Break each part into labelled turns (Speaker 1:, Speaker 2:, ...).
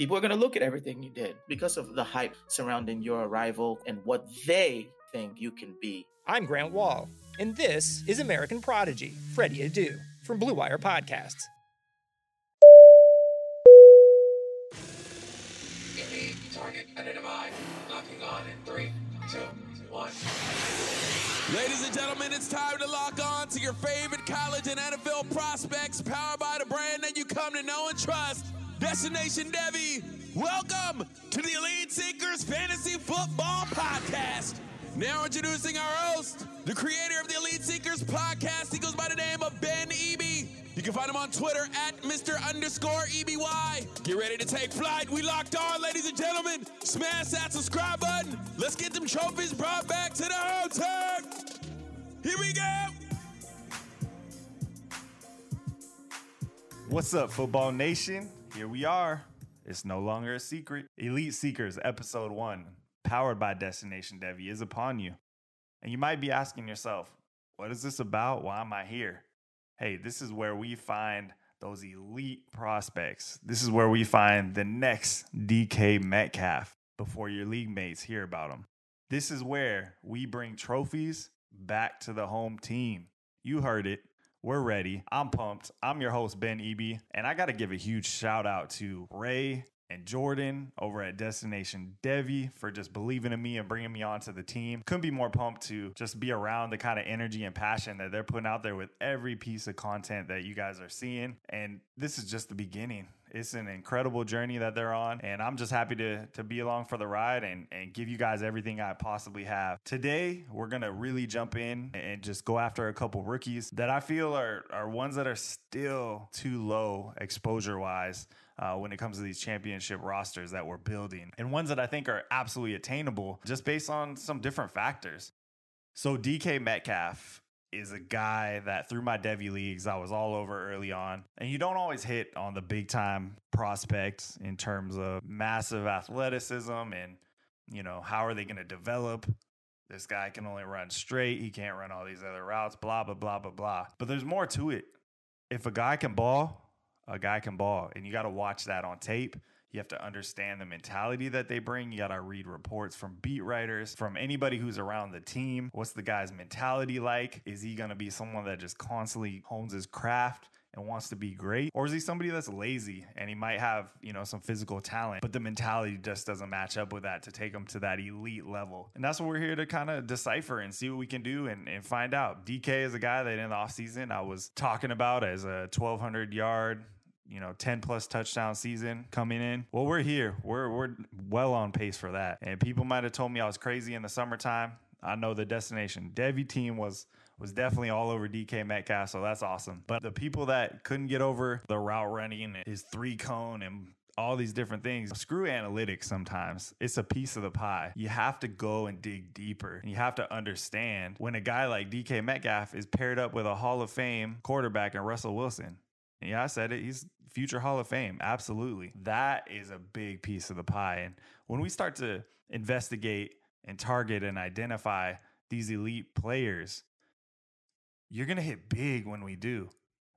Speaker 1: People are going to look at everything you did because of the hype surrounding your arrival and what they think you can be.
Speaker 2: I'm Grant Wahl, and this is American Prodigy, Freddie Adu, from Blue Wire Podcasts.
Speaker 3: Target identified. Locking on in three, two, one.
Speaker 4: Ladies and gentlemen, it's time to lock on to your favorite college and NFL prospects, powered by the brand that you come to know and trust. Destination Devy. Welcome to the Elite Seekers Fantasy Football Podcast. Now introducing our host, the creator of the Elite Seekers podcast. He goes by the name of Ben Eby. You can find him on Twitter at Mr. underscore EBY. Get ready to take flight. We locked on, ladies and gentlemen. Smash that subscribe button. Let's get them trophies brought back to the hotel. Here we go.
Speaker 5: What's up, Football Nation? Here we are. It's no longer a secret. Elite Seekers, Episode 1, powered by Destination Devy, is upon you. And you might be asking yourself, what is this about? Why am I here? Hey, this is where we find those elite prospects. This is where we find the next DK Metcalf before your league mates hear about him. This is where we bring trophies back to the home team. You heard it. We're ready. I'm pumped. I'm your host, Ben Eby, and I got to give a huge shout out to Ray and Jordan over at Destination Devy for just believing in me and bringing me onto the team. Couldn't be more pumped to just be around the kind of energy and passion that they're putting out there with every piece of content that you guys are seeing. And this is just the beginning. It's an incredible journey that they're on, and I'm just happy to, to be along for the ride and, and give you guys everything I possibly have. Today, we're gonna really jump in and just go after a couple rookies that I feel are, are ones that are still too low exposure wise uh, when it comes to these championship rosters that we're building, and ones that I think are absolutely attainable just based on some different factors. So, DK Metcalf is a guy that through my Devy leagues, I was all over early on. And you don't always hit on the big time prospects in terms of massive athleticism and, you know, how are they going to develop? This guy can only run straight. He can't run all these other routes, blah, blah, blah, blah, blah. But there's more to it. If a guy can ball, a guy can ball. And you got to watch that on tape. You have to understand the mentality that they bring. You got to read reports from beat writers, from anybody who's around the team. What's the guy's mentality like? Is he going to be someone that just constantly hones his craft? and wants to be great or is he somebody that's lazy and he might have you know some physical talent but the mentality just doesn't match up with that to take him to that elite level and that's what we're here to kind of decipher and see what we can do and, and find out dk is a guy that in the offseason i was talking about as a 1200 yard you know 10 plus touchdown season coming in well we're here we're we're well on pace for that and people might have told me i was crazy in the summertime i know the destination devy team was was definitely all over DK Metcalf, so that's awesome. But the people that couldn't get over the route running, his three cone, and all these different things. Screw analytics sometimes. It's a piece of the pie. You have to go and dig deeper. And you have to understand when a guy like DK Metcalf is paired up with a Hall of Fame quarterback and Russell Wilson Yeah, I said it. He's future Hall of Fame. Absolutely. That is a big piece of the pie. And when we start to investigate and target and identify these elite players, you're going to hit big when we do.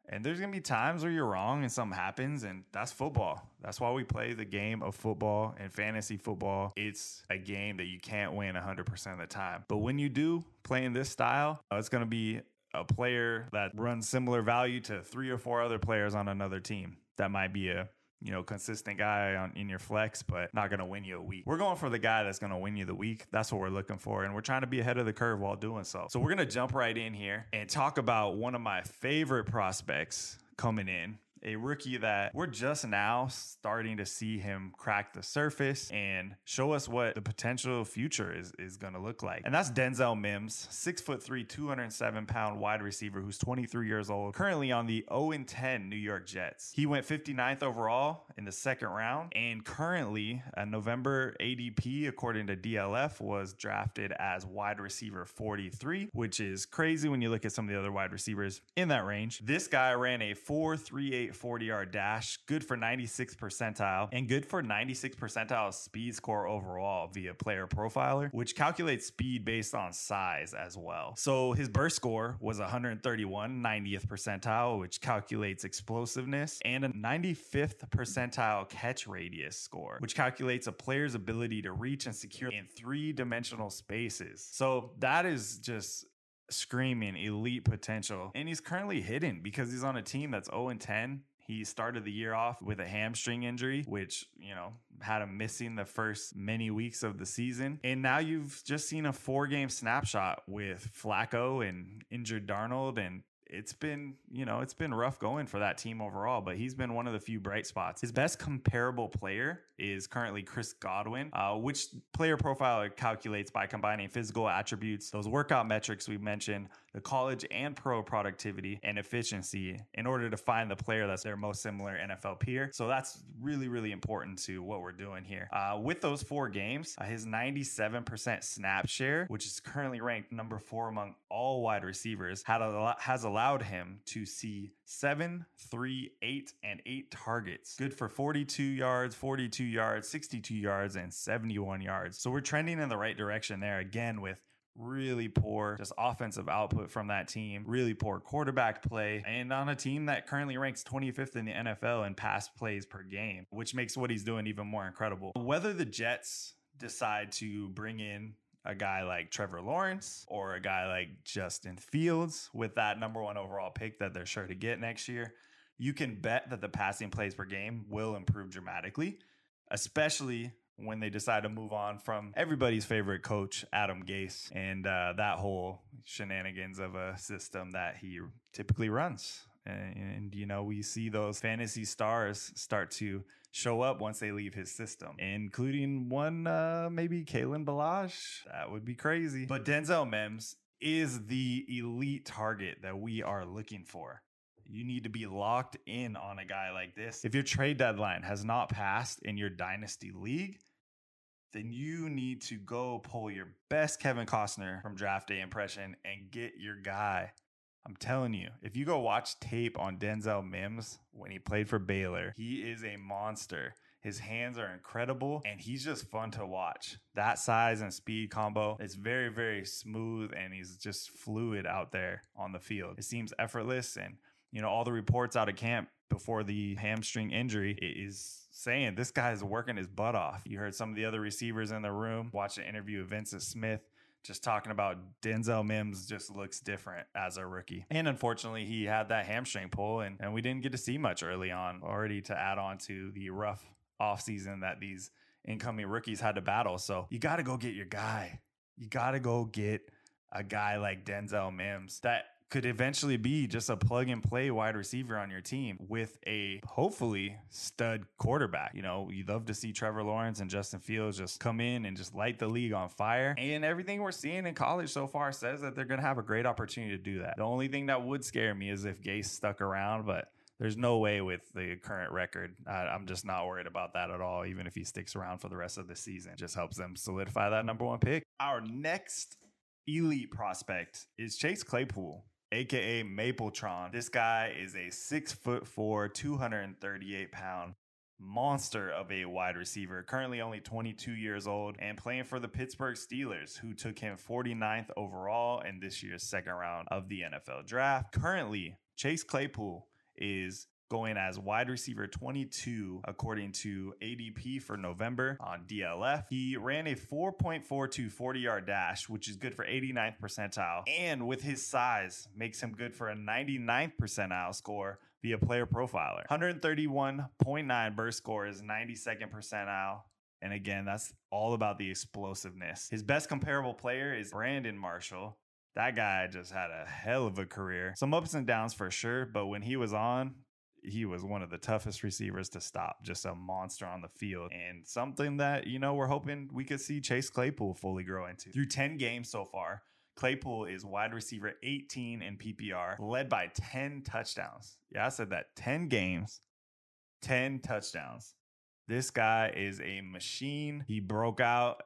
Speaker 5: And there's going to be times where you're wrong and something happens, and that's football. That's why we play the game of football and fantasy football. It's a game that you can't win 100% of the time. But when you do play in this style, uh, it's going to be a player that runs similar value to three or four other players on another team. That might be a you know, consistent guy on, in your flex, but not going to win you a week. We're going for the guy that's going to win you the week. That's what we're looking for. And we're trying to be ahead of the curve while doing so. So we're going to jump right in here and talk about one of my favorite prospects coming in a rookie that we're just now starting to see him crack the surface and show us what the potential future is, is going to look like. And that's Denzel Mims, six foot three, 207 pound wide receiver who's 23 years old, currently on the 0 10 New York Jets. He went 59th overall in the second round and currently uh, a November ADP, according to DLF, was drafted as wide receiver 43, which is crazy when you look at some of the other wide receivers in that range. This guy ran a 4.38 40 yard dash, good for 96 percentile, and good for 96 percentile speed score overall via player profiler, which calculates speed based on size as well. So his burst score was 131, 90th percentile, which calculates explosiveness, and a 95th percentile catch radius score, which calculates a player's ability to reach and secure in three dimensional spaces. So that is just screaming elite potential. And he's currently hidden because he's on a team that's 0 10. He started the year off with a hamstring injury, which, you know, had him missing the first many weeks of the season. And now you've just seen a four game snapshot with Flacco and injured Darnold and it's been, you know, it's been rough going for that team overall, but he's been one of the few bright spots. His best comparable player is currently Chris Godwin, uh, which player profile calculates by combining physical attributes, those workout metrics we mentioned, the college and pro productivity and efficiency in order to find the player that's their most similar NFL peer. So that's really, really important to what we're doing here. Uh, with those four games, uh, his 97% snap share, which is currently ranked number four among all wide receivers, had a, has allowed him to see seven, three, eight, and eight targets. Good for 42 yards, 42 yards, 62 yards, and 71 yards. So we're trending in the right direction there again with really poor just offensive output from that team, really poor quarterback play, and on a team that currently ranks 25th in the NFL in pass plays per game, which makes what he's doing even more incredible. Whether the Jets decide to bring in a guy like Trevor Lawrence or a guy like Justin Fields with that number one overall pick that they're sure to get next year, you can bet that the passing plays per game will improve dramatically, especially when they decide to move on from everybody's favorite coach, Adam Gase, and uh, that whole shenanigans of a system that he typically runs. And, and, you know, we see those fantasy stars start to show up once they leave his system, including one, uh, maybe Kalen Ballage. That would be crazy. But Denzel Mims is the elite target that we are looking for. You need to be locked in on a guy like this. If your trade deadline has not passed in your dynasty league, then you need to go pull your best Kevin Costner from draft day impression and get your guy. I'm telling you, if you go watch tape on Denzel Mims when he played for Baylor, he is a monster. His hands are incredible and he's just fun to watch. That size and speed combo is very, very smooth and he's just fluid out there on the field. It seems effortless and you know, all the reports out of camp before the hamstring injury is saying this guy is working his butt off. You heard some of the other receivers in the room watch an interview of Vyncint Smith just talking about Denzel Mims just looks different as a rookie. And unfortunately, he had that hamstring pull, and, and we didn't get to see much early on, already to add on to the rough offseason that these incoming rookies had to battle. So you got to go get your guy. You got to go get a guy like Denzel Mims that could eventually be just a plug and play wide receiver on your team with a hopefully stud quarterback. You know, you'd love to see Trevor Lawrence and Justin Fields just come in and just light the league on fire. And everything we're seeing in college so far says that they're going to have a great opportunity to do that. The only thing that would scare me is if Gase stuck around, but there's no way with the current record. I'm just not worried about that at all. Even if he sticks around for the rest of the season, just helps them solidify that number one pick. Our next elite prospect is Chase Claypool aka Mapletron. This guy is a six foot four, 238 pound monster of a wide receiver, currently only 22 years old and playing for the Pittsburgh Steelers, who took him 49th overall in this year's second round of the NFL draft. Currently, Chase Claypool is going as wide receiver 22 according to ADP for November on DLF. He ran a 4.42 40 yard dash, which is good for 89th percentile, and with his size, makes him good for a 99th percentile score via player profiler. 131.9 burst score is 92nd percentile. And again, that's all about the explosiveness. His best comparable player is Brandon Marshall. That guy just had a hell of a career. Some ups and downs for sure, but when he was on, he was one of the toughest receivers to stop, just a monster on the field, and something that, you know, we're hoping we could see Chase Claypool fully grow into. Through 10 games so far, Claypool is wide receiver 18 in PPR, led by 10 touchdowns. Yeah, I said that 10 games, 10 touchdowns. This guy is a machine. He broke out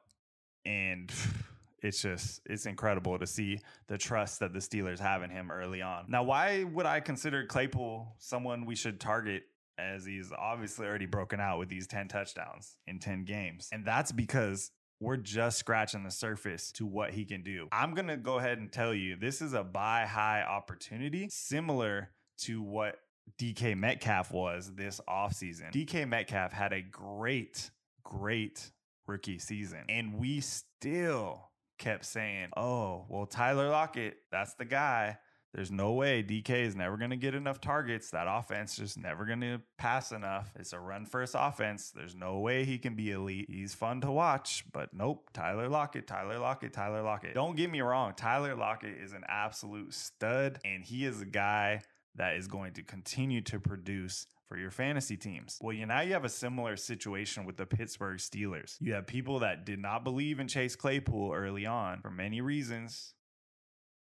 Speaker 5: and it's just it's incredible to see the trust that the Steelers have in him early on. Now, why would I consider Claypool someone we should target as he's obviously already broken out with these 10 touchdowns in 10 games? And that's because we're just scratching the surface to what he can do. I'm going to go ahead and tell you this is a buy high opportunity similar to what DK Metcalf was this offseason. DK Metcalf had a great, great rookie season, and we still kept saying, oh, well, Tyler Lockett, that's the guy. There's no way DK is never going to get enough targets. That offense just never going to pass enough. It's a run first offense. There's no way he can be elite. He's fun to watch, but nope. Tyler Lockett, Tyler Lockett, Tyler Lockett. Don't get me wrong. Tyler Lockett is an absolute stud, and he is a guy that is going to continue to produce for your fantasy teams. Well, you now you have a similar situation with the Pittsburgh Steelers. You have people that did not believe in Chase Claypool early on for many reasons,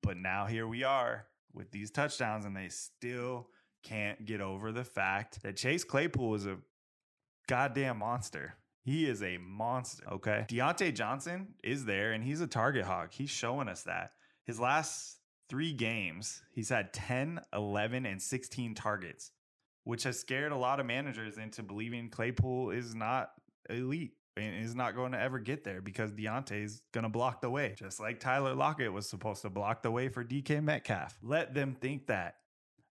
Speaker 5: but now here we are with these touchdowns, and they still can't get over the fact that Chase Claypool is a goddamn monster. He is a monster. Okay. Diontae Johnson is there and he's a target hog. He's showing us that. His last three games, he's had 10, 11, and 16 targets, which has scared a lot of managers into believing Claypool is not elite and is not going to ever get there because Diontae's going to block the way, just like Tyler Lockett was supposed to block the way for DK Metcalf. Let them think that.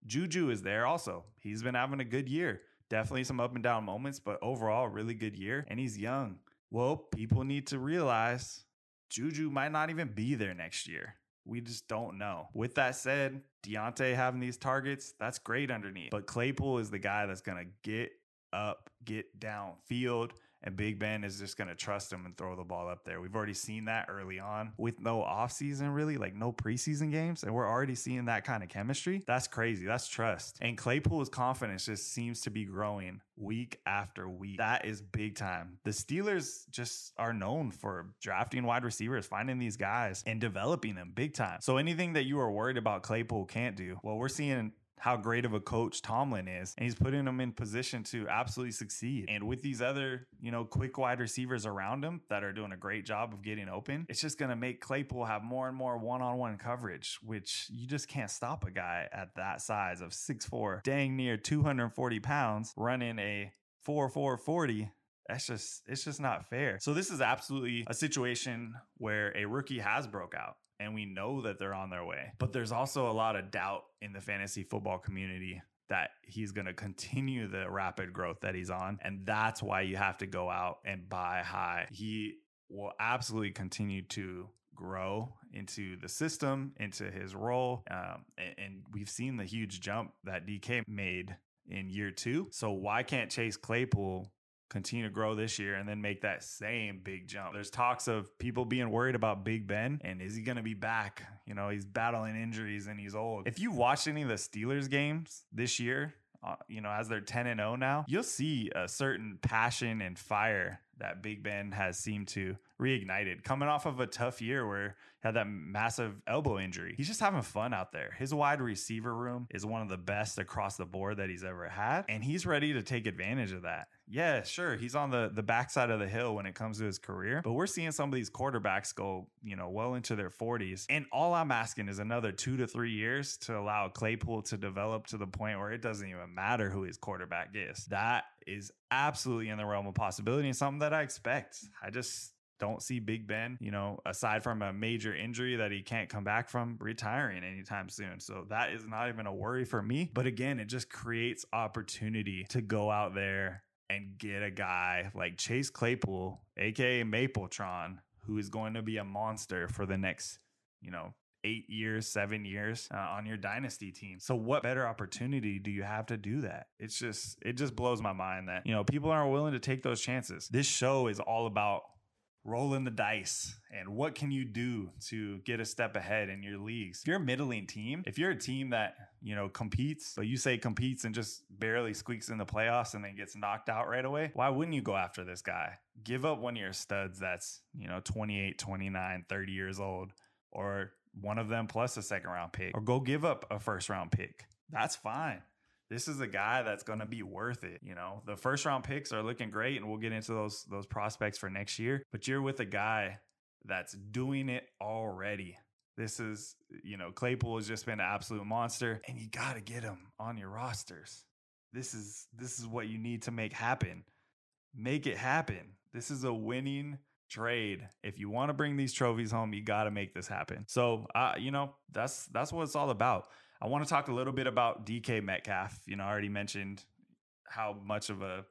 Speaker 5: Juju is there also. He's been having a good year. Definitely some up and down moments, but overall, really good year. And he's young. Well, people need to realize Juju might not even be there next year. We just don't know. With that said, Diontae having these targets, that's great underneath. But Claypool is the guy that's going to get up, get downfield, and Big Ben is just going to trust him and throw the ball up there. We've already seen that early on with no offseason, really, like no preseason games. And we're already seeing that kind of chemistry. That's crazy. That's trust. And Claypool's confidence just seems to be growing week after week. That is big time. The Steelers just are known for drafting wide receivers, finding these guys and developing them big time. So anything that you are worried about Claypool can't do, well, we're seeing how great of a coach Tomlin is. And he's putting them in position to absolutely succeed. And with these other, you know, quick wide receivers around him that are doing a great job of getting open, it's just going to make Claypool have more and more one on one coverage, which you just can't stop a guy at that size of 6'4, dang near 240 pounds, running a 4 4 40 that's just it's just not fair. So this is absolutely a situation where a rookie has broke out and we know that they're on their way. But there's also a lot of doubt in the fantasy football community that he's going to continue the rapid growth that he's on. And that's why you have to go out and buy high. He will absolutely continue to grow into the system, into his role. Um, and, and we've seen the huge jump that DK made in year two. So why can't Chase Claypool continue to grow this year and then make that same big jump. There's talks of people being worried about Big Ben and is he going to be back? You know, he's battling injuries and he's old. If you watch any of the Steelers games this year, uh, you know, as they're 10 and 0 now, you'll see a certain passion and fire that Big Ben has seemed to reignited coming off of a tough year where he had that massive elbow injury. He's just having fun out there. His wide receiver room is one of the best across the board that he's ever had, and he's ready to take advantage of that. Yeah, sure. He's on the the backside of the hill when it comes to his career. But we're seeing some of these quarterbacks go, you know, well into their 40s. And all I'm asking is another two to three years to allow Claypool to develop to the point where it doesn't even matter who his quarterback is. That is absolutely in the realm of possibility and something that I expect. I just don't see Big Ben, you know, aside from a major injury that he can't come back from, retiring anytime soon. So that is not even a worry for me. But again, it just creates opportunity to go out there and get a guy like Chase Claypool, aka Mapletron, who is going to be a monster for the next, you know, eight years, seven years uh, on your dynasty team. So what better opportunity do you have to do that? It's just, it just blows my mind that, you know, people aren't willing to take those chances. This show is all about rolling the dice and what can you do to get a step ahead in your leagues? If you're a middling team if you're a team that you know competes but you say competes and just barely squeaks in the playoffs and then gets knocked out right away why wouldn't you go after this guy? Give up one of your studs that's you know 28 29 30 years old or one of them plus a second round pick or go give up a first round pick. That's fine this is a guy that's going to be worth it. You know, the first round picks are looking great, and we'll get into those those prospects for next year. But you're with a guy that's doing it already. This is, you know, Claypool has just been an absolute monster, and you got to get him on your rosters. This is this is what you need to make happen. Make it happen. This is a winning trade. If you want to bring these trophies home, you got to make this happen. So, uh, you know, that's that's what it's all about. I want to talk a little bit about DK Metcalf. You know, I already mentioned how much of a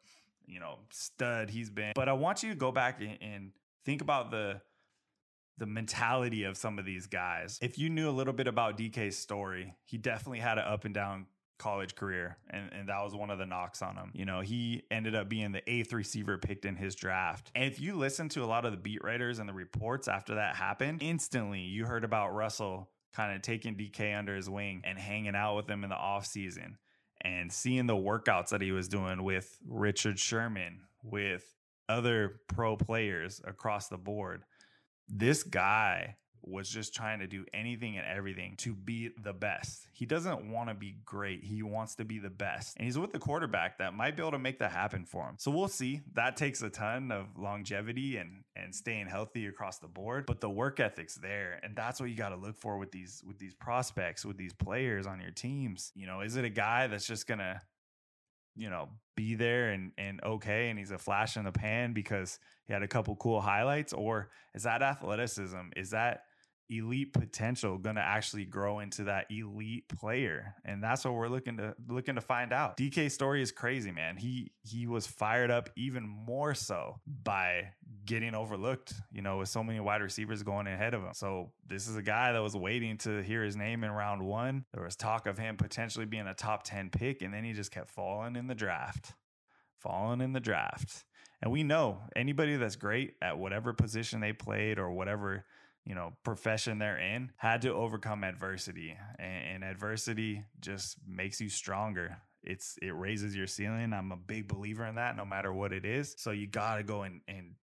Speaker 5: you know stud he's been, but I want you to go back and, think about the the mentality of some of these guys. If you knew a little bit about DK's story, he definitely had an up and down college career and, and that was one of the knocks on him you know he ended up being the eighth receiver picked in his draft and if you listen to a lot of the beat writers and the reports after that happened instantly you heard about russell kind of taking DK under his wing and hanging out with him in the off season and seeing the workouts that he was doing with Richard Sherman, with other pro players across the board. This guy was just trying to do anything and everything to be the best. He doesn't want to be great. He wants to be the best. And he's with the quarterback that might be able to make that happen for him. So we'll see. That takes a ton of longevity and and staying healthy across the board, but the work ethic's there. And that's what you got to look for with these with these prospects, with these players on your teams. You know, is it a guy that's just going to you know, be there and and okay and he's a flash in the pan because he had a couple cool highlights or is that athleticism? Is that elite potential going to actually grow into that elite player and that's what we're looking to looking to find out. Dk story is crazy man. He he was fired up even more so by getting overlooked you know with so many wide receivers going ahead of him. So this is a guy that was waiting to hear his name in round one. There was talk of him potentially being a top 10 pick and then he just kept falling in the draft falling in the draft. And we know anybody that's great at whatever position they played or whatever you know profession they're in had to overcome adversity. And, and, adversity just makes you stronger. It's it raises your ceiling. I'm a big believer in that no matter what it is. So you gotta go and, and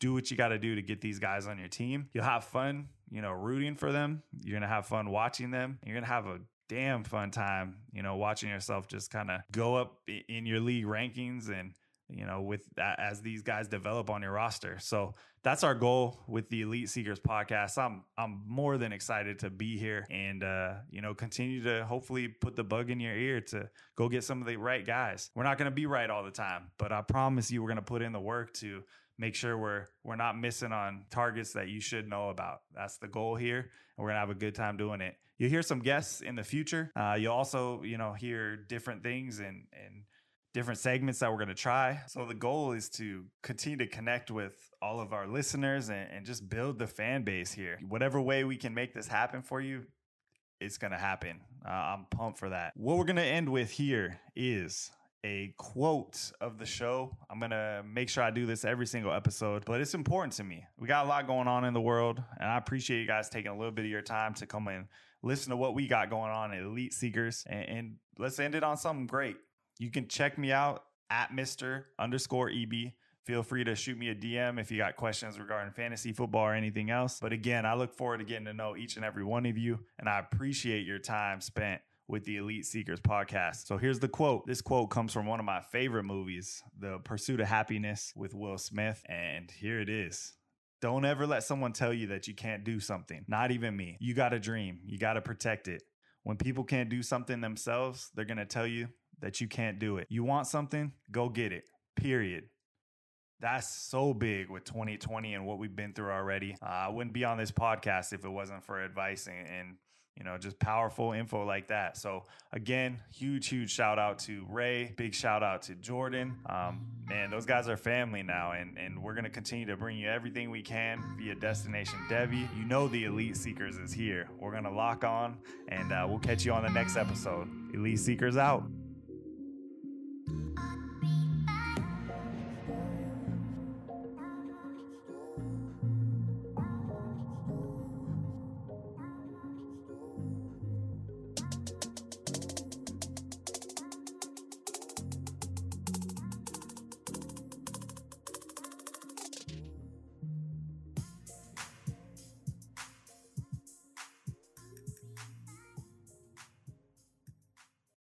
Speaker 5: do what you got to do to get these guys on your team. You'll have fun you know rooting for them. You're gonna have fun watching them. You're gonna have a damn fun time you know watching yourself just kind of go up in your league rankings and you know, with as these guys develop on your roster. So that's our goal with the Elite Seekers podcast. I'm I'm more than excited to be here and uh, you know, continue to hopefully put the bug in your ear to go get some of the right guys. We're not going to be right all the time, but I promise you we're going to put in the work to make sure we're we're not missing on targets that you should know about. That's the goal here, and we're gonna have a good time doing it. You'll hear some guests in the future. Uh, you'll also, you know, hear different things and and different segments that we're going to try. So the goal is to continue to connect with all of our listeners and, and just build the fan base here. Whatever way we can make this happen for you, it's going to happen. Uh, I'm pumped for that. What we're going to end with here is a quote of the show. I'm going to make sure I do this every single episode, but it's important to me. We got a lot going on in the world, and I appreciate you guys taking a little bit of your time to come and listen to what we got going on at Elite Seekers. And, and let's end it on something great. You can check me out at Mr. underscore EB. Feel free to shoot me a DM if you got questions regarding fantasy football or anything else. But again, I look forward to getting to know each and every one of you, and I appreciate your time spent with the Elite Seekers podcast. So here's the quote. This quote comes from one of my favorite movies, The Pursuit of Happiness with Will Smith. And here it is. Don't ever let someone tell you that you can't do something. Not even me. You got a dream. You got to protect it. When people can't do something themselves, they're going to tell you that you can't do it. You want something? Go get it. Period. That's so big with 2020 and what we've been through already. Uh, I wouldn't be on this podcast if it wasn't for advice and, and you know, just powerful info like that. So again, huge, huge shout out to Ray. Big shout out to Jordan. Um, man, those guys are family now, and and we're gonna continue to bring you everything we can via Destination Devy. You know, the Elite Seekers is here. We're gonna lock on, and uh, we'll catch you on the next episode. Elite Seekers out.